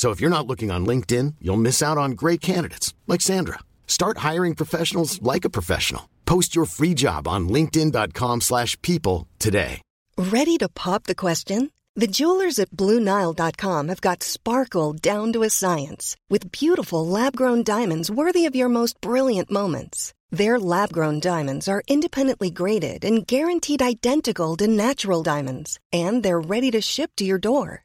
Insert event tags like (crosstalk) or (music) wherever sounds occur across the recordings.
So if you're not looking on LinkedIn, you'll miss out on great candidates like Sandra. Start hiring professionals like a professional. Post your free job on linkedin.com/people today. Ready to pop the question? The jewelers at BlueNile.com have got sparkle down to a science with beautiful lab-grown diamonds worthy of your most brilliant moments. Their lab-grown diamonds are independently graded and guaranteed identical to natural diamonds, and they're ready to ship to your door.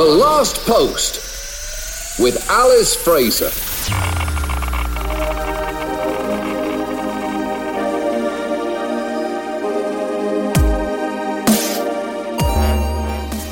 The Last Post with Alice Fraser.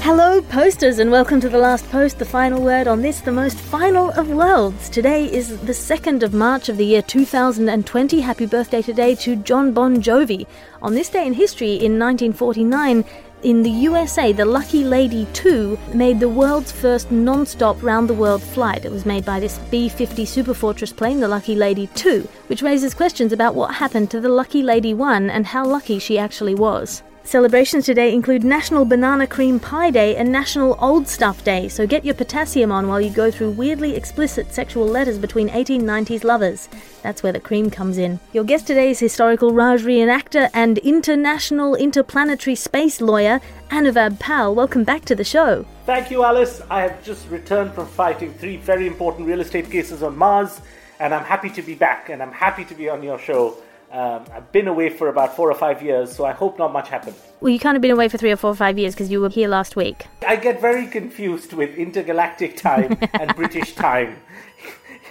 Hello, posters, and welcome to the last post, the final word on this, the most final of worlds. Today is the 2nd of March of the year 2020. Happy birthday today to John Bon Jovi. On this day in history, in 1949, in the USA, the Lucky Lady 2 made the world's first non stop round the world flight. It was made by this B 50 Superfortress plane, the Lucky Lady 2, which raises questions about what happened to the Lucky Lady 1 and how lucky she actually was. Celebrations today include National Banana Cream Pie Day and National Old Stuff Day, so get your potassium on while you go through weirdly explicit sexual letters between 1890s lovers. That's where the cream comes in. Your guest today is historical Raj reenactor and international interplanetary space lawyer Anuvab Pal. Welcome back to the show. Thank you, Alice. I have just returned from fighting three very important real estate cases on Mars, and I'm happy to be back, and I'm happy to be on your show. Um, I've been away for about four or five years, so I hope not much happened. Well, you kind of been away for three or four or five years because you were here last week. I get very confused with intergalactic time (laughs) and British time.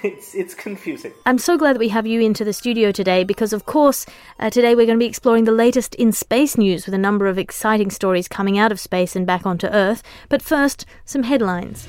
It's it's confusing. I'm so glad that we have you into the studio today because, of course, uh, today we're going to be exploring the latest in space news with a number of exciting stories coming out of space and back onto Earth. But first, some headlines.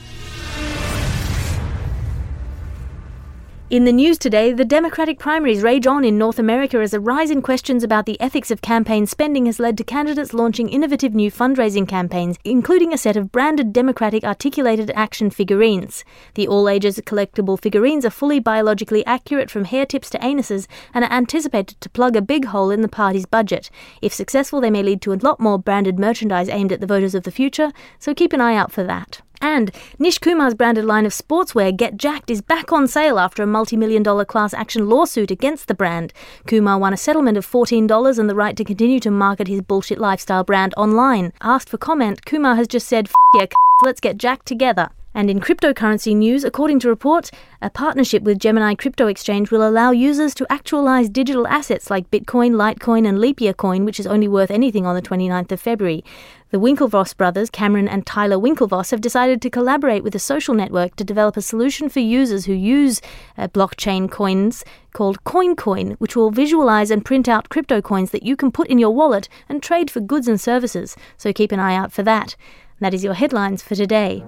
In the news today, the Democratic primaries rage on in North America as a rise in questions about the ethics of campaign spending has led to candidates launching innovative new fundraising campaigns, including a set of branded Democratic articulated action figurines. The all ages collectible figurines are fully biologically accurate from hair tips to anuses and are anticipated to plug a big hole in the party's budget. If successful, they may lead to a lot more branded merchandise aimed at the voters of the future, so keep an eye out for that. And Nish Kumar's branded line of sportswear, Get Jacked, is back on sale after a multi million dollar class action lawsuit against the brand. Kumar won a settlement of $14 and the right to continue to market his bullshit lifestyle brand online. Asked for comment, Kumar has just said, F yeah, c- let's get jacked together. And in cryptocurrency news, according to reports, a partnership with Gemini Crypto Exchange will allow users to actualize digital assets like Bitcoin, Litecoin, and Leap Year Coin, which is only worth anything on the 29th of February. The Winklevoss brothers, Cameron and Tyler Winklevoss, have decided to collaborate with a social network to develop a solution for users who use uh, blockchain coins called CoinCoin, which will visualize and print out crypto coins that you can put in your wallet and trade for goods and services. So keep an eye out for that. That is your headlines for today.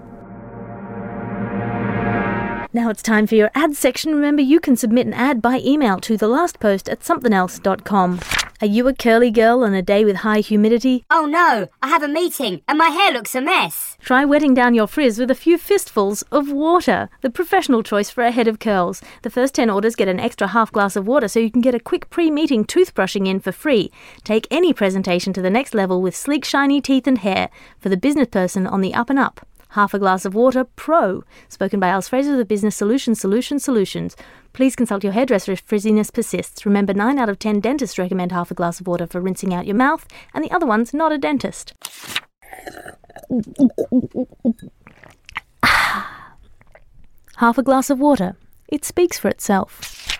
Now it's time for your ad section. Remember, you can submit an ad by email to thelastpost at somethingelse.com. Are you a curly girl on a day with high humidity? Oh no, I have a meeting and my hair looks a mess. Try wetting down your frizz with a few fistfuls of water, the professional choice for a head of curls. The first 10 orders get an extra half glass of water so you can get a quick pre meeting toothbrushing in for free. Take any presentation to the next level with sleek, shiny teeth and hair for the business person on the up and up. Half a glass of water pro. Spoken by Alice Fraser of the Business Solutions Solutions Solutions. Please consult your hairdresser if frizziness persists. Remember, 9 out of 10 dentists recommend half a glass of water for rinsing out your mouth, and the other one's not a dentist. (sighs) half a glass of water. It speaks for itself.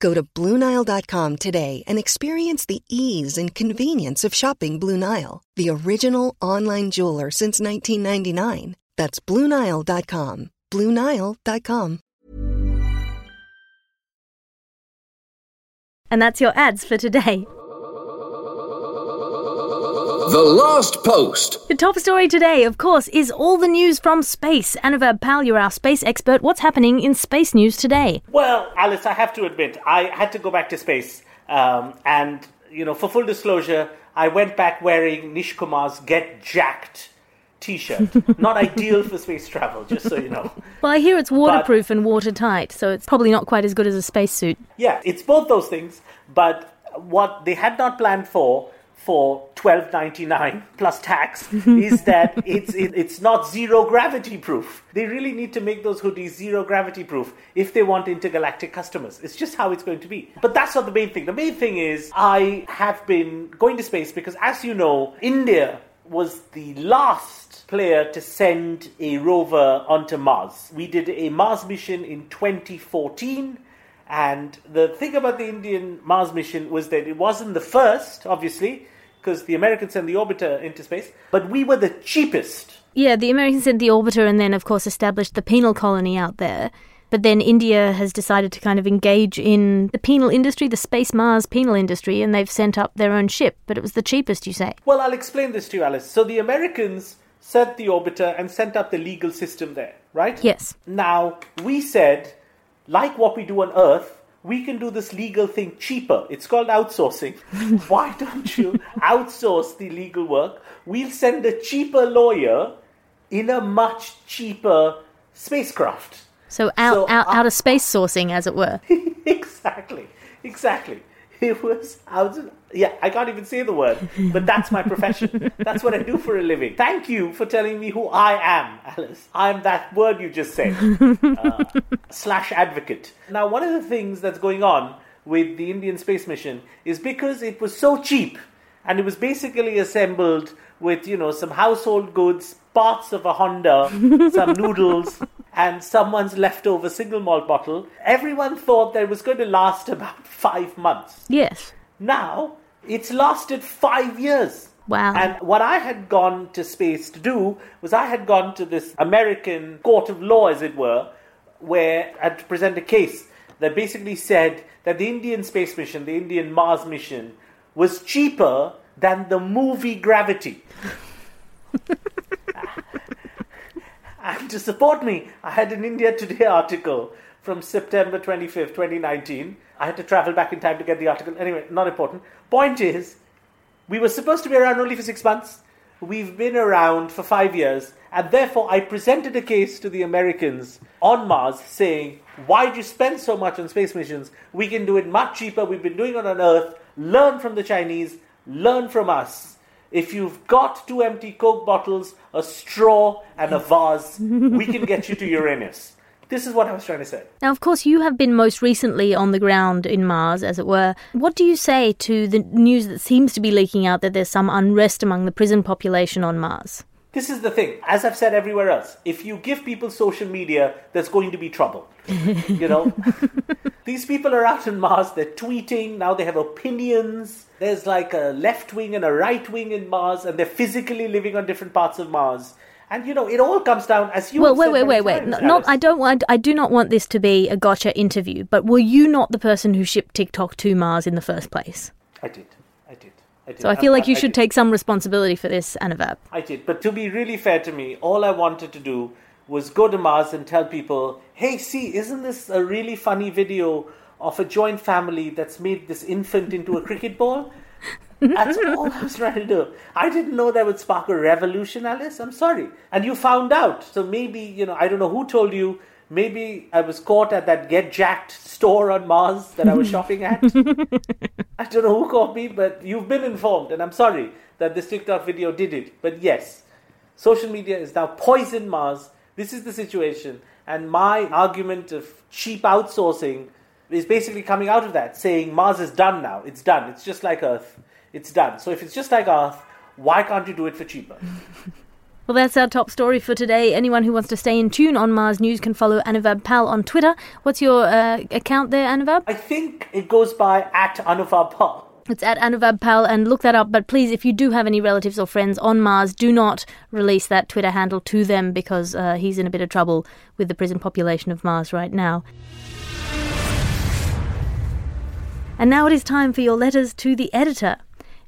Go to BlueNile.com today and experience the ease and convenience of shopping Blue Nile, the original online jeweler since 1999. That's BlueNile.com. BlueNile.com. And that's your ads for today. The last post. The top story today, of course, is all the news from space. Anuvab Pal, you're our space expert. What's happening in space news today? Well, Alice, I have to admit, I had to go back to space. Um, and, you know, for full disclosure, I went back wearing Nish Kumar's Get Jacked t shirt. (laughs) not ideal for space travel, just so you know. Well, I hear it's waterproof but, and watertight, so it's probably not quite as good as a spacesuit. Yeah, it's both those things. But what they had not planned for for 12.99 plus tax (laughs) is that it's it, it's not zero gravity proof. They really need to make those hoodies zero gravity proof if they want intergalactic customers. It's just how it's going to be. But that's not the main thing. The main thing is I have been going to space because as you know, India was the last player to send a rover onto Mars. We did a Mars mission in 2014 and the thing about the Indian Mars mission was that it wasn't the first, obviously, because the Americans sent the orbiter into space, but we were the cheapest. Yeah, the Americans sent the orbiter and then, of course, established the penal colony out there. But then India has decided to kind of engage in the penal industry, the Space Mars penal industry, and they've sent up their own ship. But it was the cheapest, you say? Well, I'll explain this to you, Alice. So the Americans sent the orbiter and sent up the legal system there, right? Yes. Now, we said, like what we do on Earth, we can do this legal thing cheaper. It's called outsourcing. (laughs) Why don't you outsource the legal work? We'll send a cheaper lawyer in a much cheaper spacecraft. So out, so, out, out of space sourcing, as it were. (laughs) exactly, exactly. It was out. Yeah, I can't even say the word, but that's my profession. that's what I do for a living. Thank you for telling me who I am, Alice. I'm that word you just said. (laughs) Uh, slash advocate. Now, one of the things that's going on with the Indian space mission is because it was so cheap and it was basically assembled with, you know, some household goods, parts of a Honda, some (laughs) noodles, and someone's leftover single malt bottle, everyone thought that it was going to last about (laughs) five months. Yes. Now, it's lasted five years. Wow. And what I had gone to space to do was I had gone to this American court of law, as it were, where I had to present a case that basically said that the Indian space mission, the Indian Mars mission, was cheaper than the movie Gravity. (laughs) and to support me, I had an India Today article from September 25th, 2019. I had to travel back in time to get the article. Anyway, not important. Point is, we were supposed to be around only for six months. We've been around for five years, and therefore I presented a case to the Americans on Mars saying, Why'd you spend so much on space missions? We can do it much cheaper. We've been doing it on Earth. Learn from the Chinese, learn from us. If you've got two empty Coke bottles, a straw, and a vase, we can get you to Uranus. This is what I was trying to say. Now, of course, you have been most recently on the ground in Mars, as it were. What do you say to the news that seems to be leaking out that there's some unrest among the prison population on Mars? This is the thing. As I've said everywhere else, if you give people social media, there's going to be trouble. you know? (laughs) These people are out on Mars, they're tweeting, now they have opinions. There's like a left wing and a right wing in Mars, and they're physically living on different parts of Mars. And you know, it all comes down as you. Well, wait, wait, wait, wait. No, not. I don't want. I do not want this to be a gotcha interview. But were you not the person who shipped TikTok to Mars in the first place? I did. I did. I did. So I feel like you should did. take some responsibility for this, Anuvab. I did. But to be really fair to me, all I wanted to do was go to Mars and tell people, hey, see, isn't this a really funny video of a joint family that's made this infant into a cricket ball? That's all I was trying to do. I didn't know that would spark a revolution, Alice. I'm sorry. And you found out. So maybe, you know, I don't know who told you. Maybe I was caught at that Get Jacked store on Mars that I was (laughs) shopping at. I don't know who caught me, but you've been informed. And I'm sorry that this TikTok video did it. But yes, social media is now poisoned Mars. This is the situation. And my argument of cheap outsourcing is basically coming out of that, saying Mars is done now. It's done. It's just like Earth. It's done. So if it's just like Earth, why can't you do it for cheaper? (laughs) Well, that's our top story for today. Anyone who wants to stay in tune on Mars News can follow Anuvab Pal on Twitter. What's your uh, account there, Anuvab? I think it goes by at Anuvab Pal. It's at Anuvab Pal, and look that up. But please, if you do have any relatives or friends on Mars, do not release that Twitter handle to them because uh, he's in a bit of trouble with the prison population of Mars right now. And now it is time for your letters to the editor.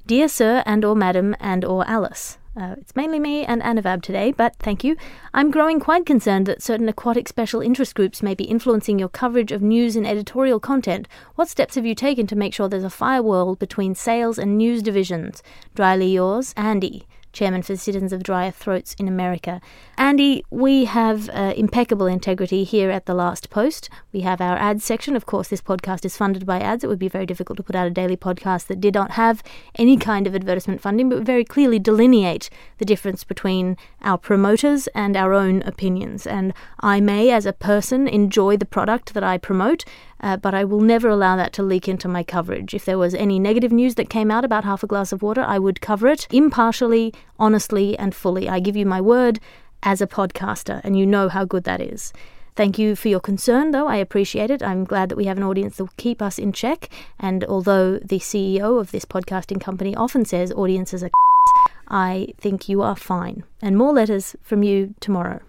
Dear Sir and or Madam and or Alice. Uh, it's mainly me and Anuvab today, but thank you. I'm growing quite concerned that certain aquatic special interest groups may be influencing your coverage of news and editorial content. What steps have you taken to make sure there's a firewall between sales and news divisions? Dryly yours, Andy. Chairman for Citizens of Drier Throats in America. Andy, we have uh, impeccable integrity here at The Last Post. We have our ads section. Of course, this podcast is funded by ads. It would be very difficult to put out a daily podcast that did not have any kind of advertisement funding, but very clearly delineate the difference between our promoters and our own opinions. And I may, as a person, enjoy the product that I promote, uh, but I will never allow that to leak into my coverage. If there was any negative news that came out about half a glass of water, I would cover it impartially, honestly, and fully. I give you my word as a podcaster, and you know how good that is. Thank you for your concern, though. I appreciate it. I'm glad that we have an audience that will keep us in check. And although the CEO of this podcasting company often says audiences are (laughs) I think you are fine. And more letters from you tomorrow.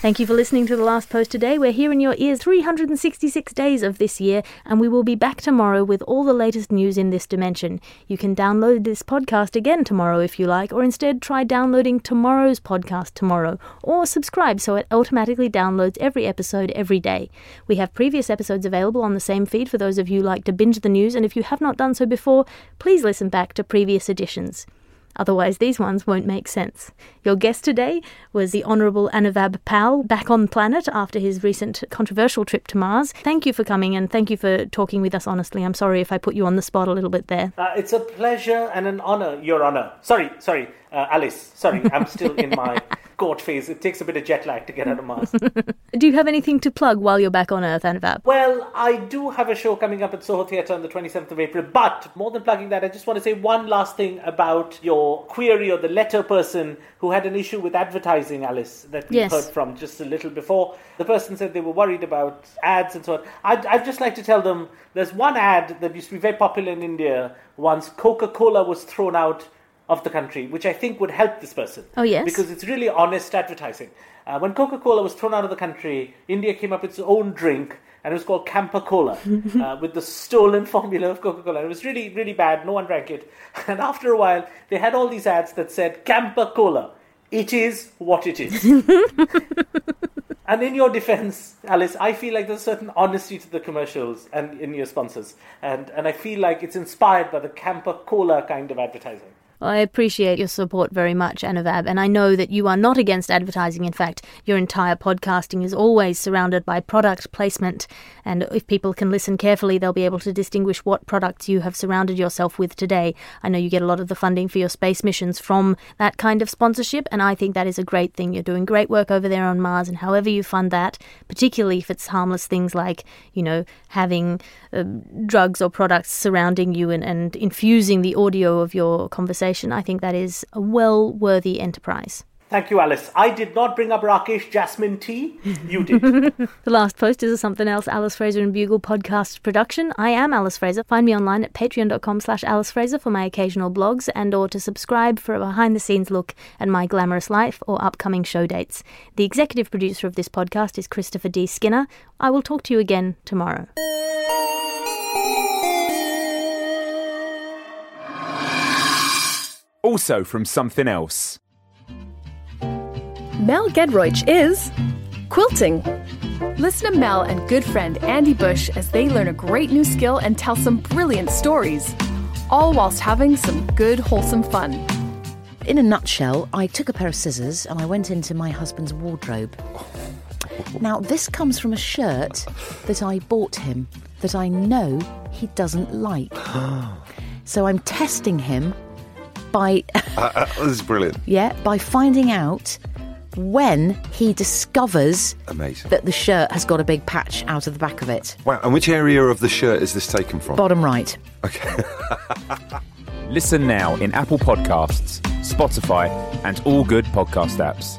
Thank you for listening to The Last Post today. We're here in your ears 366 days of this year, and we will be back tomorrow with all the latest news in this dimension. You can download this podcast again tomorrow if you like, or instead try downloading tomorrow's podcast tomorrow, or subscribe so it automatically downloads every episode every day. We have previous episodes available on the same feed for those of you who like to binge the news, and if you have not done so before, please listen back to previous editions. Otherwise, these ones won't make sense. Your guest today was the Honourable Anuvab Pal, back on planet after his recent controversial trip to Mars. Thank you for coming and thank you for talking with us honestly. I'm sorry if I put you on the spot a little bit there. Uh, it's a pleasure and an honor, Your Honor. Sorry, sorry, uh, Alice. Sorry, I'm still in my court phase. It takes a bit of jet lag to get out of Mars. (laughs) Do you have anything to plug while you're back on Earth, Anuvab? Well, I do have a show coming up at Soho Theatre on the 27th of April, but more than plugging that, I just want to say one last thing about your query or the letter person who had an issue with advertising, Alice, that we Yes. heard from just a little before. The person said they were worried about ads and so on. I'd, I'd just like to tell them there's one ad that used to be very popular in India once Coca Cola was thrown out of the country, which I think would help this person. Oh, yes? Because it's really honest advertising. Uh, when Coca Cola was thrown out of the country, India came up with its own drink, and it was called Campa Cola, (laughs) uh, with the stolen formula of Coca Cola. It was really, really bad. No one drank it. (laughs) And after a while, they had all these ads that said Campa Cola. It is what it is. (laughs) and in your defense, Alice, I feel like there's a certain honesty to the commercials and in your sponsors. And, and I feel like it's inspired by the Campa Cola kind of advertising. I appreciate your support very much, Anuvab, and I know that you are not against advertising. In fact, your entire podcasting is always surrounded by product placement, and if people can listen carefully, they'll be able to distinguish what products you have surrounded yourself with today. I know you get a lot of the funding for your space missions from that kind of sponsorship, and I think that is a great thing. You're doing great work over there on Mars, and however you fund that, particularly if it's harmless things like, you know, having uh, drugs or products surrounding you and, and infusing the audio of your conversation I think that is a well worthy enterprise. Thank you, Alice. I did not bring up Rakesh Jasmine tea. You did. (laughs) the last post is a something else Alice Fraser and Bugle podcast production. I am Alice Fraser. Find me online at patreon.com slash Alice Fraser for my occasional blogs and or to subscribe for a behind the scenes look at my glamorous life or upcoming show dates. The executive producer of this podcast is Christopher D. Skinner. I will talk to you again tomorrow. Also from something else. Mel Gedroych is quilting. Listen to Mel and good friend Andy Bush as they learn a great new skill and tell some brilliant stories, all whilst having some good, wholesome fun. In a nutshell, I took a pair of scissors and I went into my husband's wardrobe. Now, this comes from a shirt that I bought him that I know he doesn't like. (gasps) So I'm testing him by uh, uh, this is brilliant. (laughs) Yeah, by finding out when he discovers Amazing. that the shirt has got a big patch out of the back of it. Wow, and which area of the shirt is this taken from? Bottom right. Okay. (laughs) Listen now in Apple Podcasts, Spotify, and all good podcast apps.